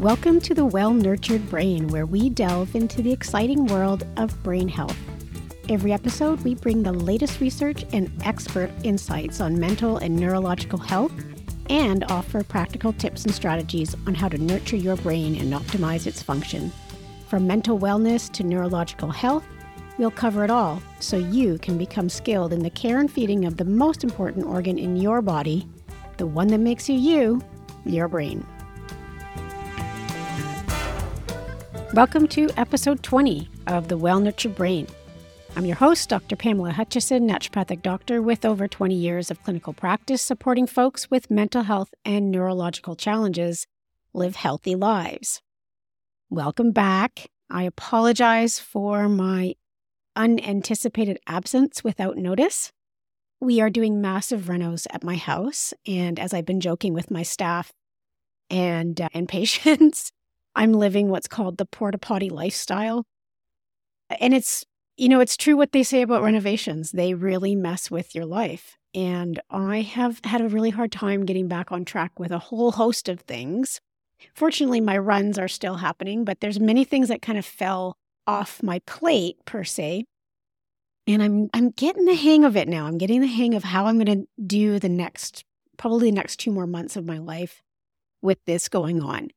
Welcome to the Well Nurtured Brain, where we delve into the exciting world of brain health. Every episode, we bring the latest research and expert insights on mental and neurological health and offer practical tips and strategies on how to nurture your brain and optimize its function. From mental wellness to neurological health, we'll cover it all so you can become skilled in the care and feeding of the most important organ in your body, the one that makes you you, your brain. Welcome to episode 20 of The Well Nurtured Brain. I'm your host, Dr. Pamela Hutchison, naturopathic doctor with over 20 years of clinical practice supporting folks with mental health and neurological challenges live healthy lives. Welcome back. I apologize for my unanticipated absence without notice. We are doing massive renos at my house, and as I've been joking with my staff and uh, and patients, I'm living what's called the porta potty lifestyle. And it's, you know, it's true what they say about renovations. They really mess with your life. And I have had a really hard time getting back on track with a whole host of things. Fortunately, my runs are still happening, but there's many things that kind of fell off my plate per se. And I'm I'm getting the hang of it now. I'm getting the hang of how I'm going to do the next probably the next two more months of my life with this going on.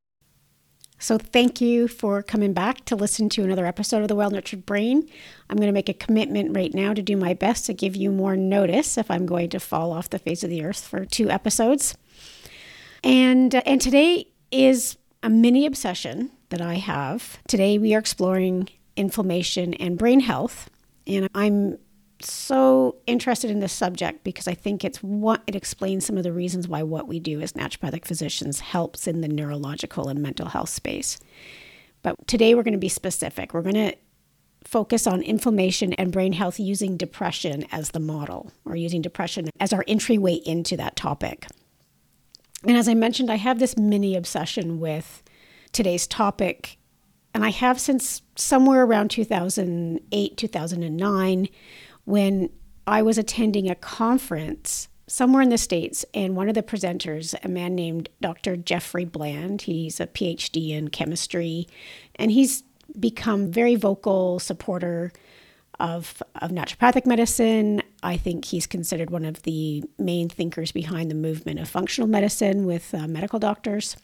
So, thank you for coming back to listen to another episode of The Well Nurtured Brain. I'm going to make a commitment right now to do my best to give you more notice if I'm going to fall off the face of the earth for two episodes. And, uh, and today is a mini obsession that I have. Today, we are exploring inflammation and brain health. And I'm so interested in this subject because I think it's what it explains some of the reasons why what we do as naturopathic physicians helps in the neurological and mental health space. But today we're going to be specific. We're going to focus on inflammation and brain health using depression as the model or using depression as our entryway into that topic. And as I mentioned, I have this mini obsession with today's topic and I have since somewhere around 2008, 2009, when I was attending a conference somewhere in the States, and one of the presenters, a man named Dr. Jeffrey Bland, he's a PhD in chemistry, and he's become very vocal supporter of, of naturopathic medicine. I think he's considered one of the main thinkers behind the movement of functional medicine with uh, medical doctors.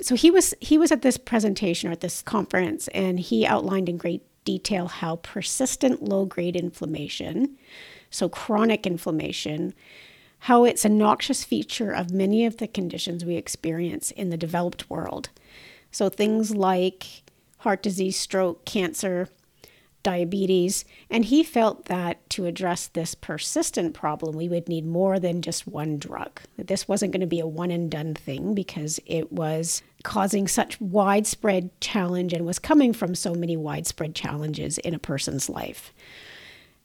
So he was he was at this presentation or at this conference, and he outlined in great detail how persistent low grade inflammation, so chronic inflammation, how it's a noxious feature of many of the conditions we experience in the developed world. So things like heart disease, stroke, cancer, diabetes. And he felt that to address this persistent problem, we would need more than just one drug. This wasn't going to be a one and done thing because it was causing such widespread challenge and was coming from so many widespread challenges in a person's life.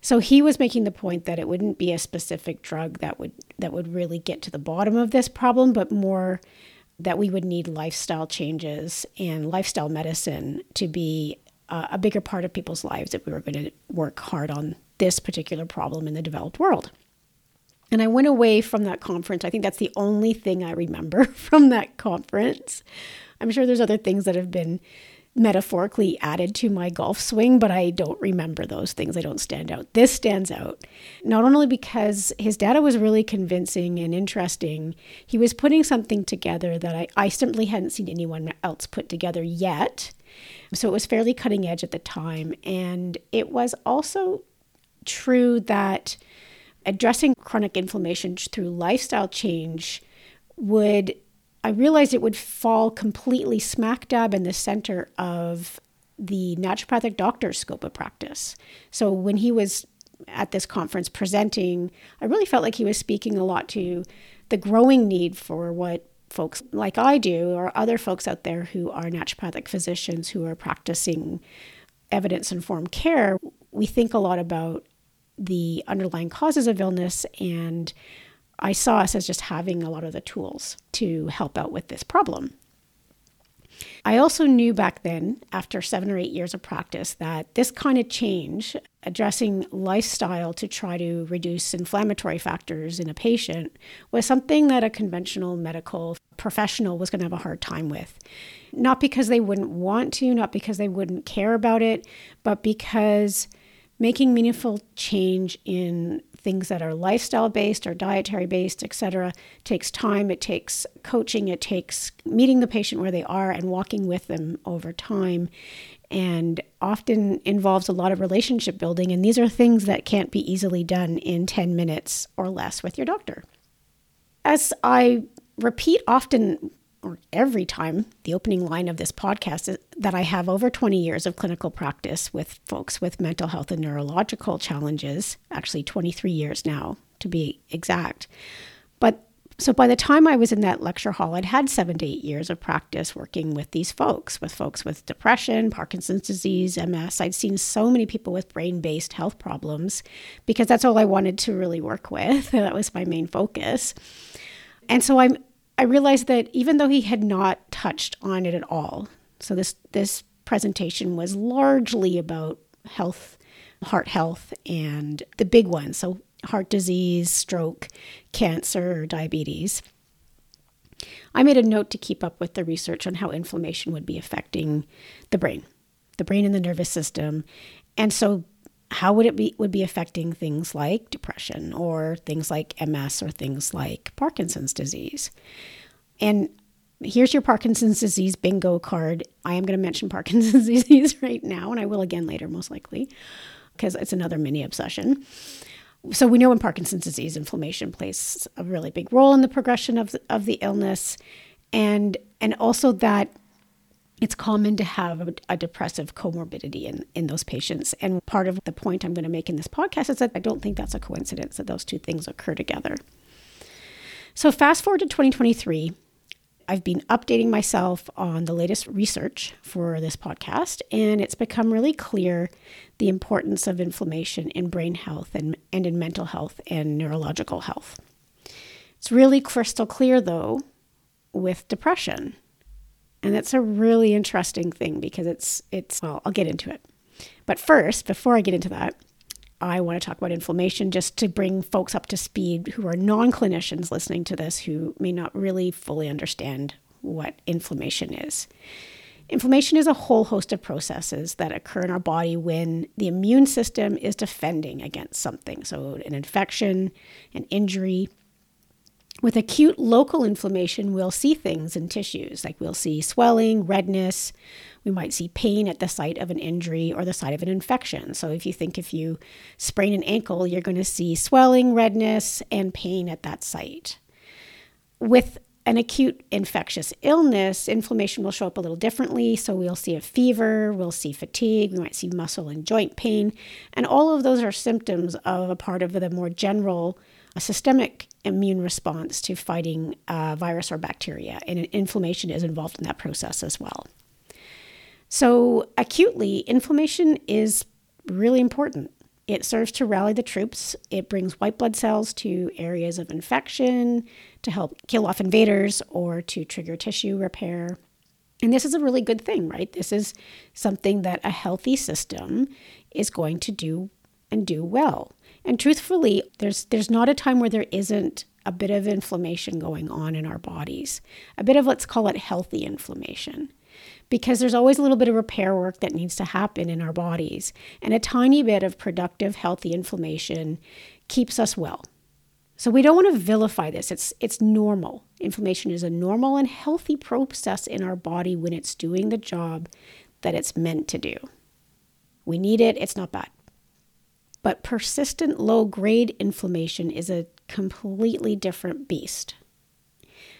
So he was making the point that it wouldn't be a specific drug that would that would really get to the bottom of this problem, but more that we would need lifestyle changes and lifestyle medicine to be uh, a bigger part of people's lives if we were going to work hard on this particular problem in the developed world. And I went away from that conference. I think that's the only thing I remember from that conference. I'm sure there's other things that have been metaphorically added to my golf swing, but I don't remember those things. I don't stand out. This stands out, not only because his data was really convincing and interesting, he was putting something together that I, I simply hadn't seen anyone else put together yet. So it was fairly cutting edge at the time. And it was also true that addressing chronic inflammation through lifestyle change would, I realized it would fall completely smack dab in the center of the naturopathic doctor's scope of practice. So when he was at this conference presenting, I really felt like he was speaking a lot to the growing need for what folks like I do, or other folks out there who are naturopathic physicians who are practicing evidence informed care, we think a lot about the underlying causes of illness. And I saw us as just having a lot of the tools to help out with this problem. I also knew back then, after seven or eight years of practice, that this kind of change, addressing lifestyle to try to reduce inflammatory factors in a patient, was something that a conventional medical professional was going to have a hard time with. Not because they wouldn't want to, not because they wouldn't care about it, but because making meaningful change in things that are lifestyle based or dietary based, etc., takes time. It takes coaching. It takes meeting the patient where they are and walking with them over time, and often involves a lot of relationship building. And these are things that can't be easily done in 10 minutes or less with your doctor. As I repeat often or every time the opening line of this podcast is that I have over 20 years of clinical practice with folks with mental health and neurological challenges, actually 23 years now to be exact. But so by the time I was in that lecture hall, I'd had seven to eight years of practice working with these folks, with folks with depression, Parkinson's disease, MS. I'd seen so many people with brain based health problems because that's all I wanted to really work with. that was my main focus. And so I'm I realized that even though he had not touched on it at all, so this this presentation was largely about health, heart health, and the big ones, so heart disease, stroke, cancer, diabetes. I made a note to keep up with the research on how inflammation would be affecting the brain, the brain and the nervous system. And so how would it be would be affecting things like depression or things like MS or things like Parkinson's disease. And here's your Parkinson's disease bingo card. I am going to mention Parkinson's disease right now, and I will again later, most likely, because it's another mini obsession. So we know in Parkinson's disease, inflammation plays a really big role in the progression of the, of the illness, and and also that it's common to have a, depressive comorbidity in, in those patients. And part of the point I'm going to make in this podcast is that I don't think that's a coincidence that those two things occur together. So, fast forward to 2023. I've been updating myself on the latest research for this podcast, and it's become really clear the importance of inflammation in brain health and, and in mental health and neurological health. It's really crystal clear, though, with depression. And that's a really interesting thing because it's it's well, I'll get into it. But first, before I get into that, I want to talk about inflammation just to bring folks up to speed who are non-clinicians listening to this who may not really fully understand what inflammation is. Inflammation is a whole host of processes that occur in our body when the immune system is defending against something. So, an infection, an injury, with acute local inflammation, we'll see things in tissues, like we'll see swelling, redness. We might see pain at the site of an injury or the site of an infection. So, if you think if you sprain an ankle, you're going to see swelling, redness, and pain at that site. With an acute infectious illness, inflammation will show up a little differently. So, we'll see a fever, we'll see fatigue, we might see muscle and joint pain. And all of those are symptoms of a part of the more general systemic immune response to fighting a virus or bacteria, and inflammation is involved in that process as well. So, acutely, inflammation is really important. It serves to rally the troops. It brings white blood cells to areas of infection to help kill off invaders or to trigger tissue repair. And this is a really good thing, right? This is something that a healthy system is going to do and do well. And truthfully, there's there's not a time where there isn't a bit of inflammation going on in our bodies. A bit of let's call it healthy inflammation. Because there's always a little bit of repair work that needs to happen in our bodies. And a tiny bit of productive, healthy inflammation keeps us well. So we don't want to vilify this. It's it's normal. Inflammation is a normal and healthy process in our body when it's doing the job that it's meant to do. We need it, it's not bad. But persistent low grade inflammation is a completely different beast.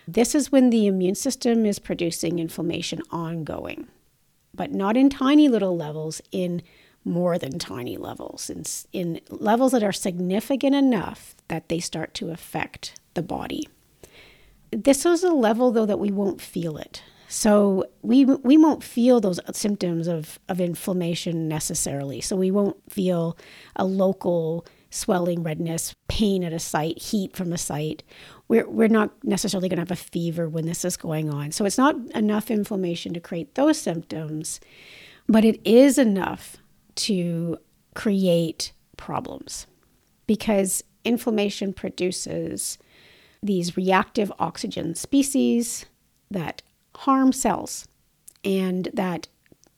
This is when the immune system is producing inflammation ongoing, but not in tiny little levels, in more than tiny levels, in, in levels that are significant enough that they start to affect the body. This is a level, though, that we won't feel it. So we we won't feel those symptoms of, of inflammation necessarily. So we won't feel a local swelling, redness, pain at a site, heat from a site. We're, we're not necessarily going to have a fever when this is going on. So it's not enough inflammation to create those symptoms, but it is enough to create problems because inflammation produces these reactive oxygen species that harm cells and that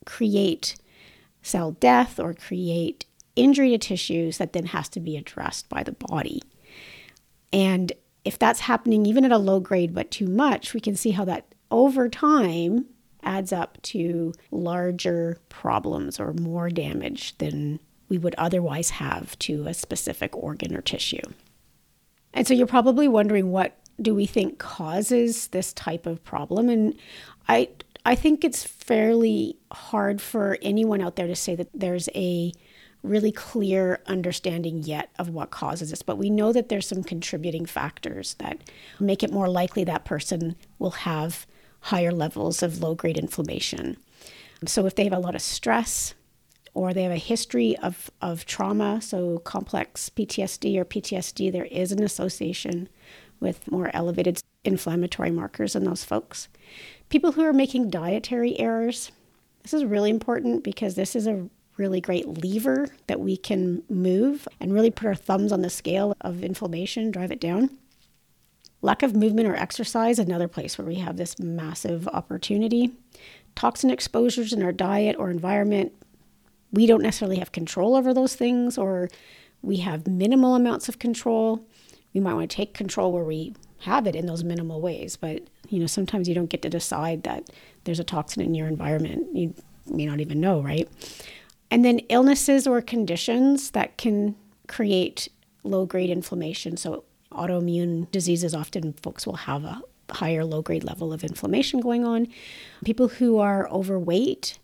create cell death or create injury to tissues that then has to be addressed by the body. And if that's happening even at a low grade but too much, we can see how that over time adds up to larger problems or more damage than we would otherwise have to a specific organ or tissue. And so you're probably wondering what do we think causes this type of problem? And I I think it's fairly hard for anyone out there to say that there's a really clear understanding yet of what causes this, but we know that there's some contributing factors that make it more likely that person will have higher levels of low grade inflammation. So if they have a lot of stress, or they have a history of, of trauma, so complex PTSD or PTSD, there is an association with more elevated inflammatory markers in those folks. People who are making dietary errors, this is really important because this is a really great lever that we can move and really put our thumbs on the scale of inflammation, drive it down. Lack of movement or exercise, another place where we have this massive opportunity. Toxin exposures in our diet or environment, we don't necessarily have control over those things, or we have minimal amounts of control. We might want to take control where we have it in those minimal ways, but you know, sometimes you don't get to decide that there's a toxin in your environment. You may not even know, right? And then illnesses or conditions that can create low grade inflammation. So, autoimmune diseases often folks will have a higher low grade level of inflammation going on. People who are overweight,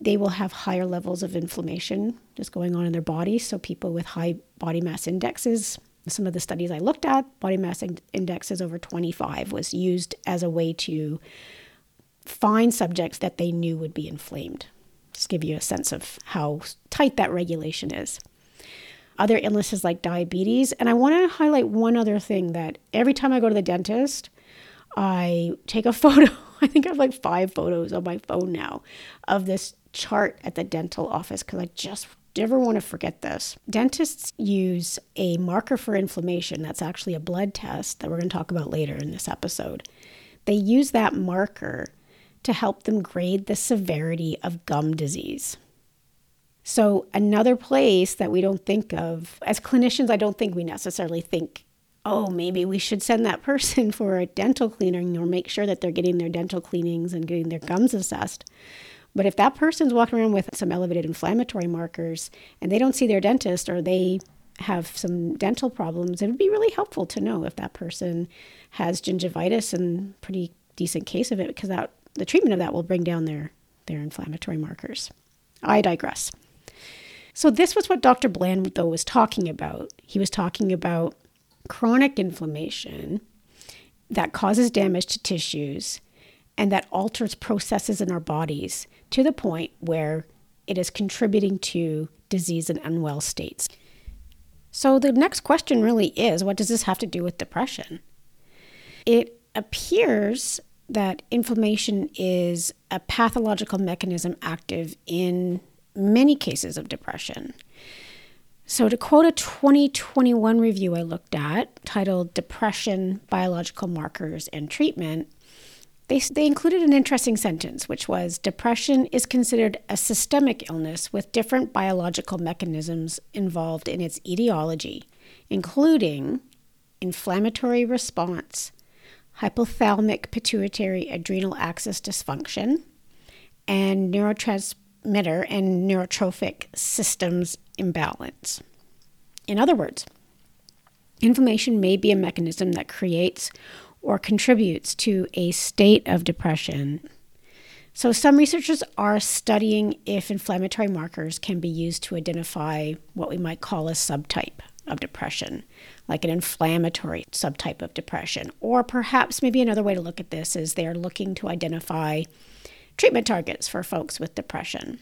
they will have higher levels of inflammation just going on in their body. So, people with high body mass indexes, some of the studies I looked at, body mass indexes over 25 was used as a way to find subjects that they knew would be inflamed. Just give you a sense of how tight that regulation is. Other illnesses like diabetes. And I want to highlight one other thing that every time I go to the dentist, I take a photo. I think I have like five photos on my phone now of this chart at the dental office because I just never want to forget this. Dentists use a marker for inflammation that's actually a blood test that we're going to talk about later in this episode. They use that marker to help them grade the severity of gum disease. So, another place that we don't think of, as clinicians, I don't think we necessarily think, oh, maybe we should send that person for a dental cleaning or make sure that they're getting their dental cleanings and getting their gums assessed. But if that person's walking around with some elevated inflammatory markers and they don't see their dentist or they have some dental problems, it would be really helpful to know if that person has gingivitis and pretty decent case of it because that the treatment of that will bring down their their inflammatory markers. I digress. So this was what Dr. Bland though was talking about. He was talking about chronic inflammation that causes damage to tissues and that alters processes in our bodies to the point where it is contributing to disease and unwell states. So the next question really is what does this have to do with depression? It appears that inflammation is a pathological mechanism active in many cases of depression. So, to quote a 2021 review I looked at titled Depression Biological Markers and Treatment, they, they included an interesting sentence, which was Depression is considered a systemic illness with different biological mechanisms involved in its etiology, including inflammatory response, hypothalamic pituitary adrenal axis dysfunction, and neurotransmitter and neurotrophic systems imbalance. In other words, inflammation may be a mechanism that creates or contributes to a state of depression. So, some researchers are studying if inflammatory markers can be used to identify what we might call a subtype of depression, like an inflammatory subtype of depression. Or perhaps maybe another way to look at this is they're looking to identify treatment targets for folks with depression.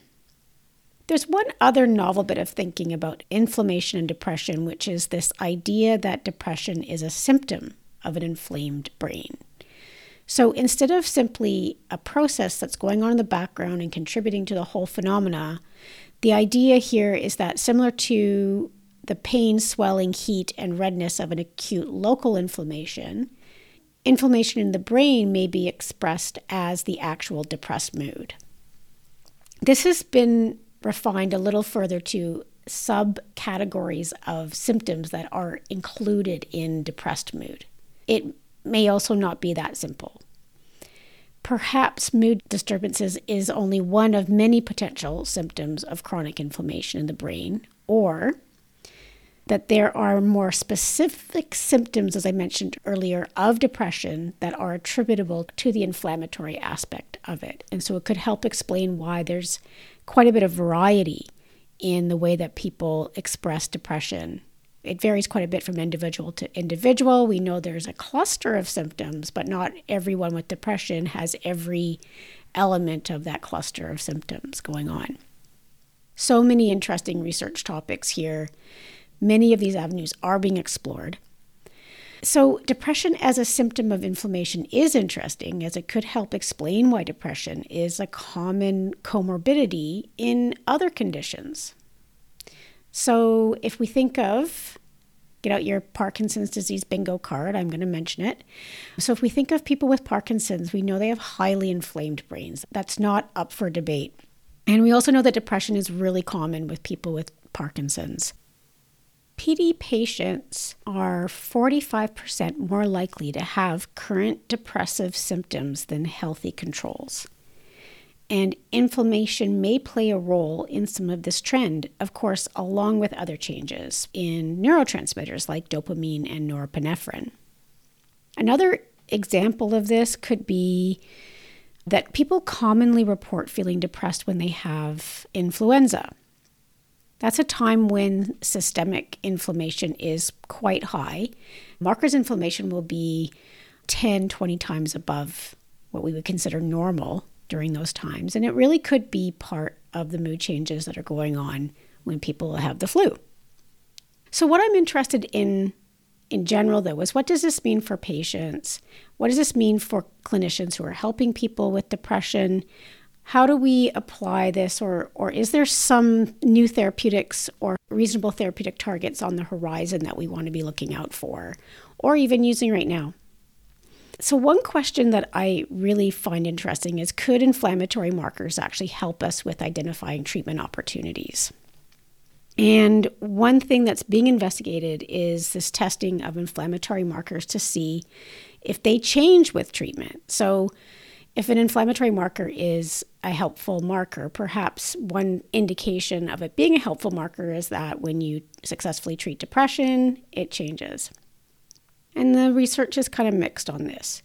There's one other novel bit of thinking about inflammation and depression, which is this idea that depression is a symptom of an inflamed brain. So instead of simply a process that's going on in the background and contributing to the whole phenomena, the idea here is that similar to the pain, swelling, heat, and redness of an acute local inflammation, inflammation in the brain may be expressed as the actual depressed mood. This has been refined a little further to subcategories of symptoms that are included in depressed mood. It may also not be that simple. Perhaps mood disturbances is only one of many potential symptoms of chronic inflammation in the brain, or that there are more specific symptoms, as I mentioned earlier, of depression that are attributable to the inflammatory aspect of it. And so it could help explain why there's quite a bit of variety in the way that people express depression it varies quite a bit from individual to individual. We know there's a cluster of symptoms, but not everyone with depression has every element of that cluster of symptoms going on. So many interesting research topics here. Many of these avenues are being explored. So, depression as a symptom of inflammation is interesting as it could help explain why depression is a common comorbidity in other conditions. So, if we think of get out your Parkinson's disease bingo card, I'm going to mention it. So, if we think of people with Parkinson's, we know they have highly inflamed brains. That's not up for debate. And we also know that depression is really common with people with Parkinson's. PD patients are 45% more likely to have current depressive symptoms than healthy controls and inflammation may play a role in some of this trend, of course, along with other changes in neurotransmitters like dopamine and norepinephrine. Another example of this could be that people commonly report feeling depressed when they have influenza. That's a time when systemic inflammation is quite high. Markers inflammation will be 10, 20 times above what we would consider normal during those times. And it really could be part of the mood changes that are going on when people have the flu. So, what I'm interested in in general, though, is what does this mean for patients? What does this mean for clinicians who are helping people with depression? How do we apply this, or, or is there some new therapeutics or reasonable therapeutic targets on the horizon that we want to be looking out for, or even using right now? So, one question that I really find interesting is could inflammatory markers actually help us with identifying treatment opportunities? And one thing that's being investigated is this testing of inflammatory markers to see if they change with treatment. So, if an inflammatory marker is a helpful marker, perhaps one indication of it being a helpful marker is that when you successfully treat depression, it changes. And the research is kind of mixed on this.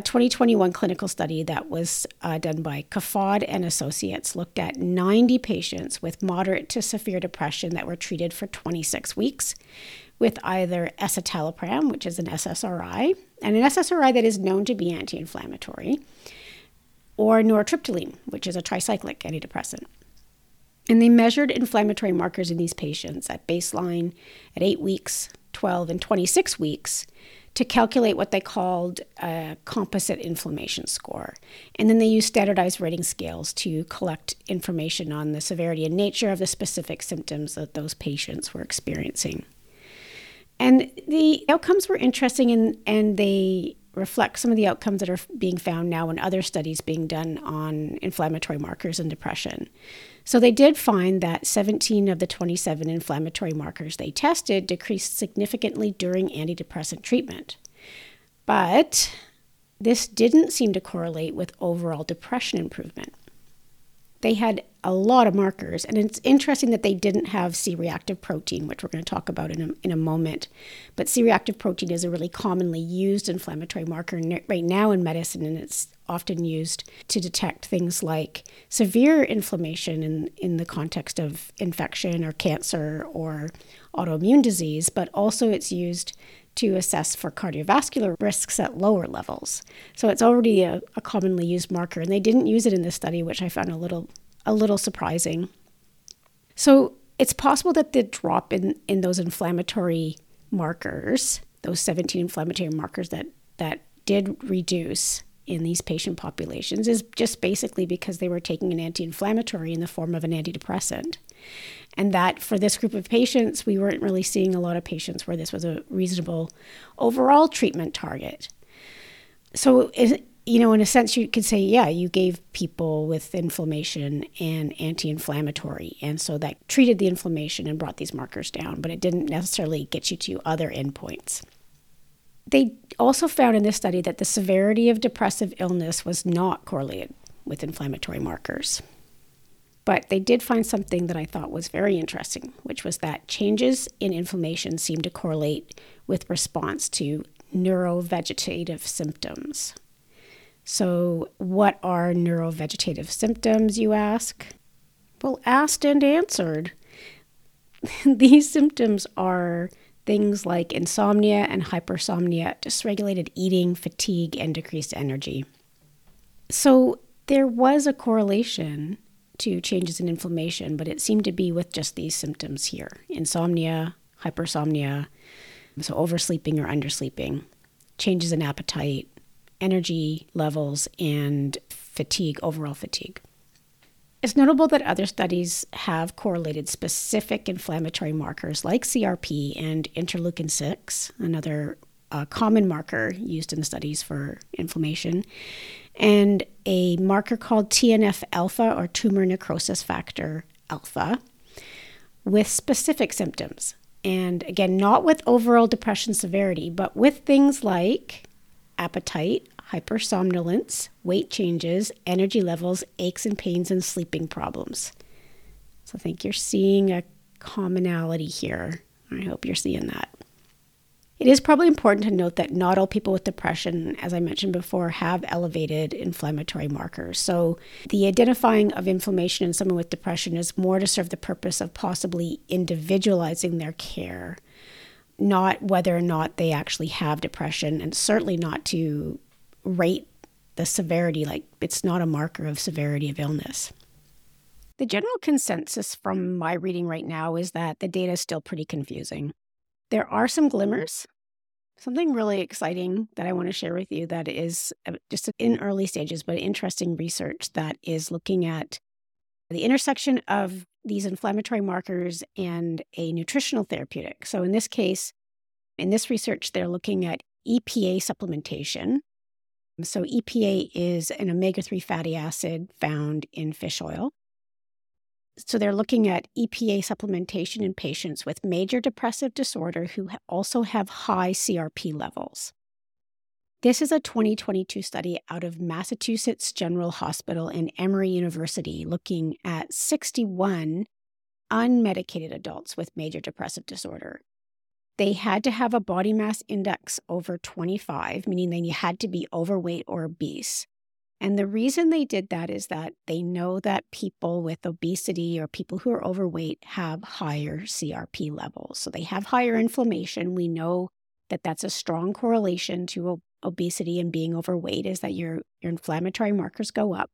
A 2021 clinical study that was uh, done by Kofod and Associates looked at 90 patients with moderate to severe depression that were treated for 26 weeks with either escitalopram, which is an SSRI, and an SSRI that is known to be anti inflammatory, or nortriptyline, which is a tricyclic antidepressant. And they measured inflammatory markers in these patients at baseline, at 8 weeks, 12, and 26 weeks to calculate what they called a composite inflammation score. And then they used standardized rating scales to collect information on the severity and nature of the specific symptoms that those patients were experiencing. And the outcomes were interesting and, and they reflect some of the outcomes that are being found now in other studies being done on inflammatory markers and depression. So they did find that 17 of the 27 inflammatory markers they tested decreased significantly during antidepressant treatment. But this didn't seem to correlate with overall depression improvement they had a lot of markers. And it's interesting that they didn't have C reactive protein, which we're going to talk about in a, in a moment. But C reactive protein is a really commonly used inflammatory marker right now in medicine, and it's often used to detect things like severe inflammation in, in the context of infection or cancer or autoimmune disease, but also it's used to assess for cardiovascular risks at lower levels. So it's already a, a, commonly used marker, and they didn't use it in this study, which I found a little a little surprising. So it's possible that the drop in, in those inflammatory markers, those 17 inflammatory markers that, that did reduce in these patient populations, is just basically because they were taking an anti inflammatory in the form of an antidepressant. And that for this group of patients, we weren't really seeing a lot of patients where this was a reasonable overall treatment target. So, you know, in a sense, you could say, yeah, you gave people with inflammation an anti inflammatory. And so that treated the inflammation and brought these markers down, but it didn't necessarily get you to other endpoints. They also found in this study that the severity of depressive illness was not correlated with inflammatory markers. But they did find something that I thought was very interesting, which was that changes in inflammation seem to correlate with response to neurovegetative symptoms. So, what are neurovegetative symptoms, you ask? Well, asked and answered. These symptoms are things like insomnia and hypersomnia, dysregulated eating, fatigue, and decreased energy. So, there was a correlation to changes in inflammation, but it seemed to be with just these symptoms here insomnia, hypersomnia, so oversleeping or undersleeping, changes in appetite, energy levels, and fatigue, overall fatigue. It's notable that other studies have correlated specific inflammatory markers like CRP and interleukin 6, another uh, common marker used in the studies for inflammation, and a marker called TNF alpha or tumor necrosis factor alpha with specific symptoms. And again, not with overall depression severity, but with things like appetite, hypersomnolence, weight changes, energy levels, aches and pains, and sleeping problems. So I think you're seeing a commonality here. I hope you're seeing that. It is probably important to note that not all people with depression, as I mentioned before, have elevated inflammatory markers. So, the identifying of inflammation in someone with depression is more to serve the purpose of possibly individualizing their care not whether or not they actually have depression, and certainly not to rate the severity. Like it's not a marker of severity of illness. The general consensus from my reading right now is that the data is still pretty confusing. There are some glimmers. Something really exciting that I want to share with you that is uh, just in early stages, but interesting research that is looking at the intersection of these inflammatory markers and a nutritional therapeutic. So, in this case, in this research, they're looking at EPA supplementation. So, EPA is an omega 3 fatty acid found in fish oil. So, they're looking at EPA supplementation in patients with major depressive disorder who also have high CRP levels. This is a 2022 study out of Massachusetts General Hospital and Emory University looking at 61 unmedicated adults with major depressive disorder. They had to have a body mass index over 25, meaning they had to be overweight or obese. And the reason they did that is that they know that people with obesity or people who are overweight have higher CRP levels. So they have higher inflammation. We know that that's a strong correlation to obesity and being overweight is that your your inflammatory markers go up.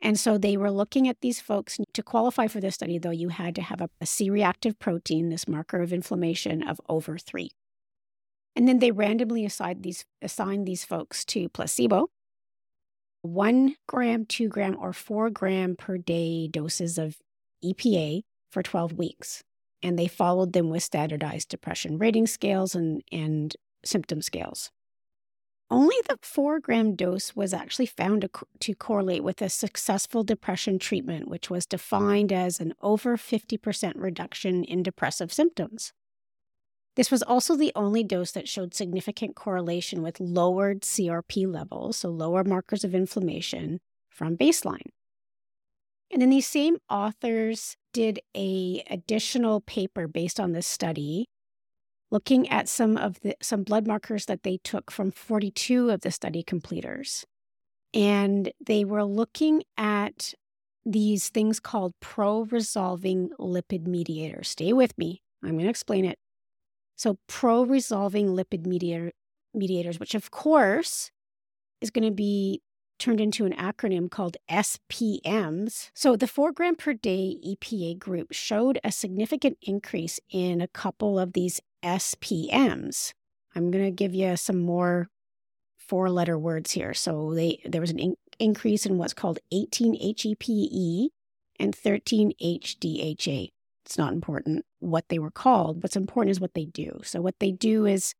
And so they were looking at these folks to qualify for this study though you had to have a, a C-reactive protein, this marker of inflammation of over 3. And then they randomly assigned these assigned these folks to placebo. 1 gram, 2 gram or 4 gram per day doses of EPA for 12 weeks and they followed them with standardized depression rating scales and, and symptom scales. Only the four gram dose was actually found to, to, correlate with a successful depression treatment, which was defined as an over 50% reduction in depressive symptoms. This was also the only dose that showed significant correlation with lowered CRP levels, so lower markers of inflammation from baseline. And then these same authors did a additional paper based on this study looking at some of the some blood markers that they took from 42 of the study completers. And they were looking at these things called pro-resolving lipid mediators. Stay with me. I'm going to explain it. So pro-resolving lipid mediator, mediators, which of course is going to be turned into an acronym called SPMs. So the four gram per day EPA group showed a significant increase in a couple of these SPMs. I'm going to give you some more four letter words here. So they there was an in- increase in what's called 18 HEPE and 13 HDHA. It's not important what they were called. What's important is what they do. So what they do is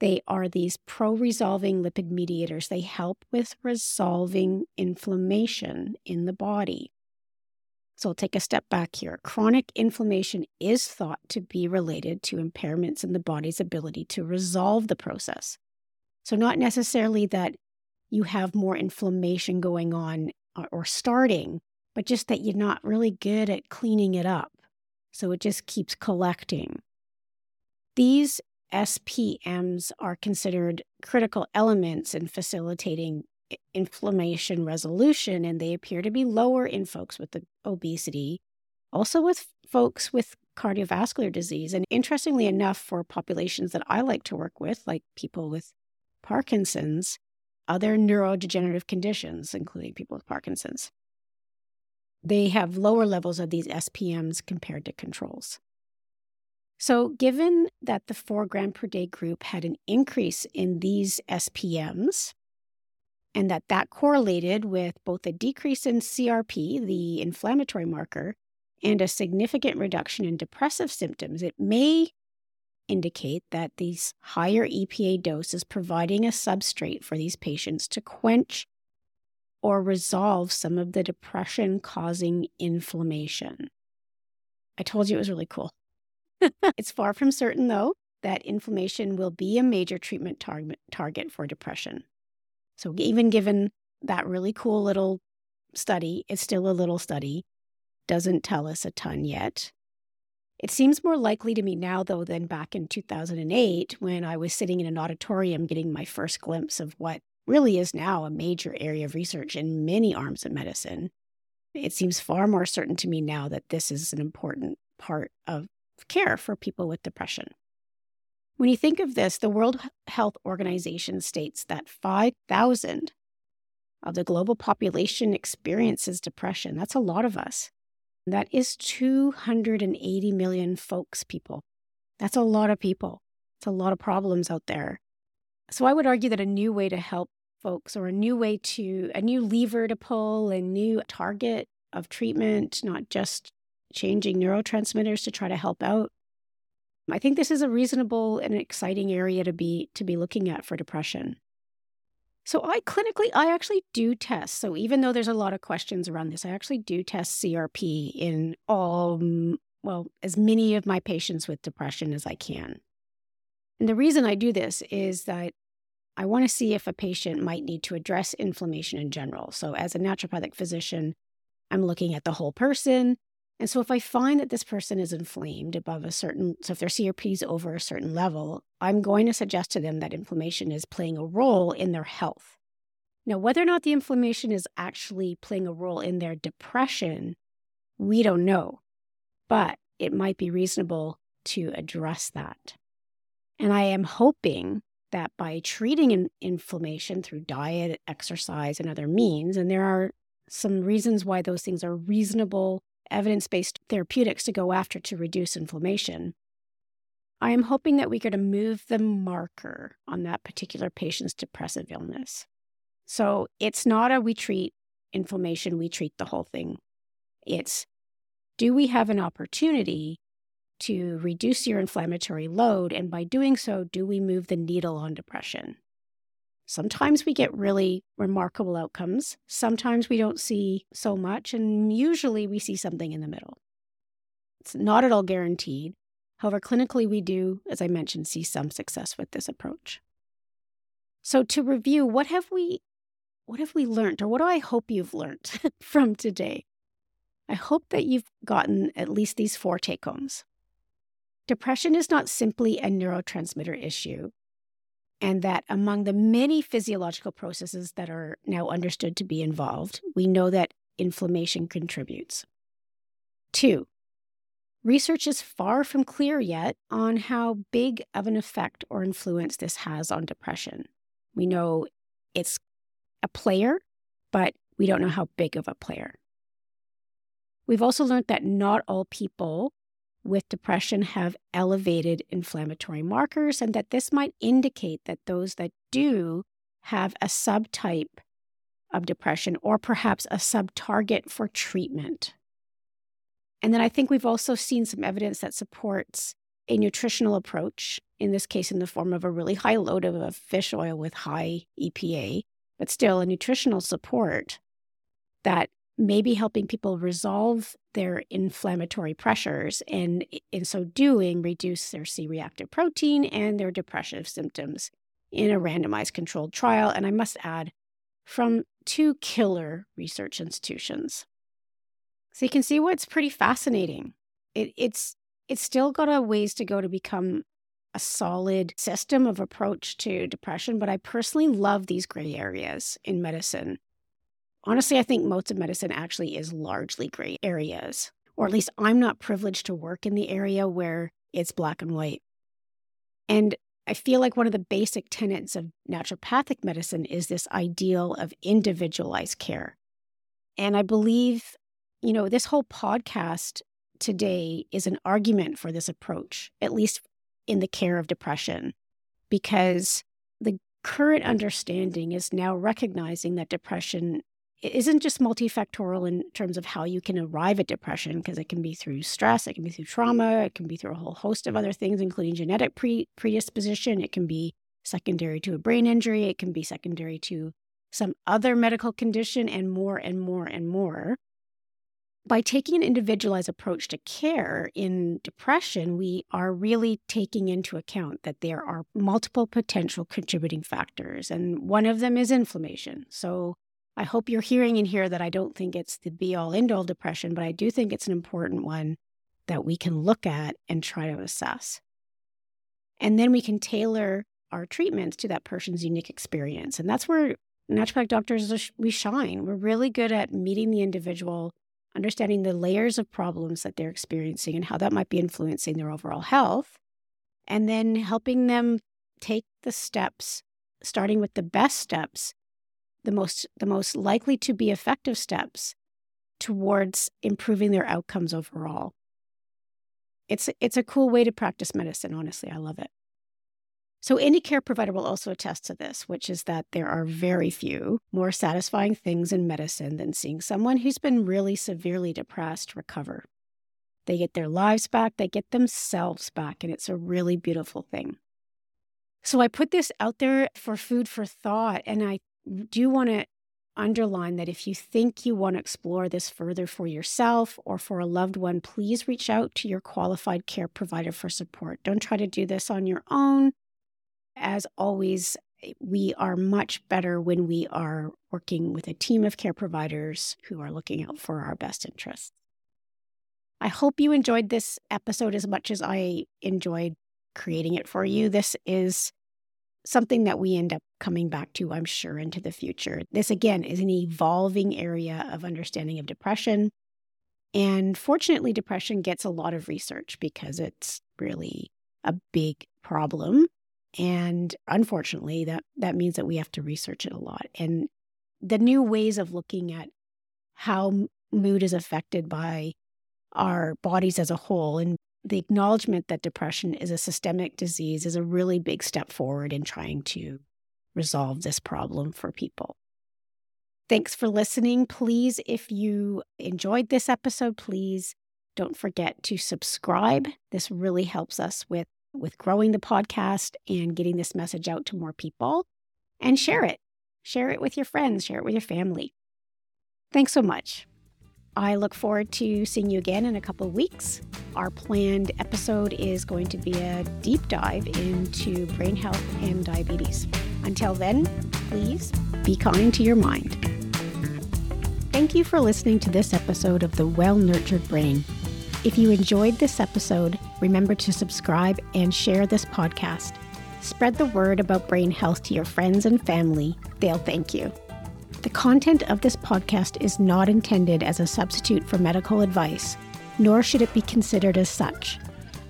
they are these pro resolving lipid mediators. They help with resolving inflammation in the body. So I'll take a step back here. Chronic inflammation is thought to be related to impairments in the body's ability to resolve the process. So, not necessarily that you have more inflammation going on uh, or starting, but just that you're not really good at cleaning it up. So it just keeps collecting. These SPMs are considered critical elements in facilitating inflammation resolution, and they appear to be lower in folks with obesity, also with folks with cardiovascular disease. And interestingly enough, for populations that I like to work with, like people with Parkinson's, other neurodegenerative conditions, including people with Parkinson's, they have lower levels of these SPMs compared to controls. So, given that the four gram per day group had an increase in these SPMs, and that that correlated with both a decrease in CRP, the inflammatory marker, and a significant reduction in depressive symptoms, it may indicate that these higher EPA doses providing a substrate for these patients to quench or resolve some of the depression causing inflammation. I told you it was really cool. it's far from certain, though, that inflammation will be a major treatment tar- target for depression. So, even given that really cool little study, it's still a little study, doesn't tell us a ton yet. It seems more likely to me now, though, than back in 2008 when I was sitting in an auditorium getting my first glimpse of what really is now a major area of research in many arms of medicine. It seems far more certain to me now that this is an important part of care for people with depression. When you think of this, the World Health Organization states that 5,000 of the global population experiences depression. That's a lot of us. That is 280 million folks, people. That's a lot of people. It's a lot of problems out there. So I would argue that a new way to help folks or a new way to, a new lever to pull, a new target of treatment, not just changing neurotransmitters to try to help out. I think this is a reasonable and exciting area to be to be looking at for depression. So I clinically I actually do test. So even though there's a lot of questions around this, I actually do test CRP in all well, as many of my patients with depression as I can. And the reason I do this is that I want to see if a patient might need to address inflammation in general. So as a naturopathic physician, I'm looking at the whole person and so if I find that this person is inflamed above a certain, so if their CRP is over a certain level, I'm going to suggest to them that inflammation is playing a role in their health. Now, whether or not the inflammation is actually playing a role in their depression, we don't know, but it might be reasonable to address that. And I am hoping that by treating inflammation through diet, exercise, and other means, and there are some reasons why those things are reasonable evidence based therapeutics to go after to reduce inflammation. I am hoping that we to move the marker on that particular patient's depressive illness. So it's not a we treat inflammation, we treat the whole thing. It's do we have an opportunity to reduce your inflammatory load? And by doing so, do we move the needle on depression? Sometimes we get really remarkable outcomes. Sometimes we don't see so much, and usually we see something in the middle. It's not at all guaranteed. However, clinically, we do, as I mentioned, see some success with this approach. So, to review, what have we what have we learned, or what do I hope you've learned from today? I hope that you've gotten at least these four take homes. Depression is not simply a neurotransmitter issue and that among the many physiological processes that are now understood to be involved, we know that inflammation contributes. Two, research is far from clear yet on how big of an effect or influence this has on depression. We know it's a player, but we don't know how big of a player. We've also learned that not all people with depression have elevated inflammatory markers, and that this might indicate that those that do have a subtype of depression or perhaps a subtarget for treatment. And then I think we've also seen some evidence that supports a nutritional approach, in this case, in the form of a really high load of fish oil with high EPA, but still a nutritional support that may be helping people resolve their inflammatory pressures and, in so doing, reduce their C reactive protein and their depressive symptoms in a randomized controlled trial. And I must add, from two killer research institutions. So you can see what's pretty fascinating. It, it's it's still got a ways to go to become a solid system of approach to depression, but I personally love these gray areas in medicine. Honestly, I think most of medicine actually is largely gray areas, or at least I'm not privileged to work in the area where it's black and white. And I feel like one of the basic tenets of naturopathic medicine is this ideal of individualized care. And I believe, you know, this whole podcast today is an argument for this approach, at least in the care of depression, because the current understanding is now recognizing that depression isn't just multifactorial in terms of how you can arrive at depression, because it can be through stress, it can be through trauma, it can be through a whole host of other things, including genetic pre- predisposition. It can be secondary to a brain injury, it can be secondary to some other medical condition, and more and more and more. By taking an individualized approach to care in depression, we are really taking into account that there are multiple potential contributing factors, and one of them is inflammation. So, I hope you're hearing in here that I don't think it's the be all end all depression, but I do think it's an important one that we can look at and try to assess. And then we can tailor our treatments to that person's unique experience. And that's where naturopathic doctors, we shine. We're really good at meeting the individual, understanding the layers of problems that they're experiencing and how that might be influencing their overall health, and then helping them take the steps, starting with the best steps the most the most likely to be effective steps towards improving their outcomes overall. It's it's a cool way to practice medicine, honestly. I love it. So any care provider will also attest to this, which is that there are very few more satisfying things in medicine than seeing someone who's been really severely depressed recover. They get their lives back, they get themselves back, and it's a really beautiful thing. So I put this out there for food for thought, and I do you want to underline that if you think you want to explore this further for yourself or for a loved one, please reach out to your qualified care provider for support. Don't try to do this on your own. As always, eh, we are much better when we are working with a team of care providers who are looking out for our best interests. I hope you enjoyed this episode as much as I enjoyed creating it for you. This is something that we end up coming back to, I'm sure, into the future. This, again, is an evolving area of understanding of depression. And fortunately, depression gets a lot of research because it's really a big problem. And unfortunately, that, that means that we have to research it a lot. And the new ways of looking at how mood is affected by our bodies as a whole and the acknowledgement that depression is a systemic disease is a really big step forward in trying to resolve this problem for people. Thanks for listening. Please, if you enjoyed this episode, please don't forget to subscribe. This really helps us with, with growing the podcast and getting this message out to more people. And share it. Share it with your friends, share it with your family. Thanks so much. I look forward to seeing you again in a couple of weeks. Our planned episode is going to be a deep dive into brain health and diabetes. Until then, please be kind to your mind. Thank you for listening to this episode of The Well Nurtured Brain. If you enjoyed this episode, remember to subscribe and share this podcast. Spread the word about brain health to your friends and family. They'll thank you. The content of this podcast is not intended as a substitute for medical advice, nor should it be considered as such.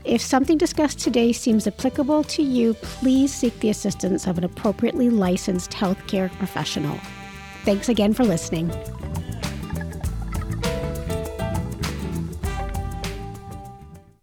If something discussed today seems applicable to you, please seek the assistance of an appropriately licensed healthcare professional. Thanks again for listening.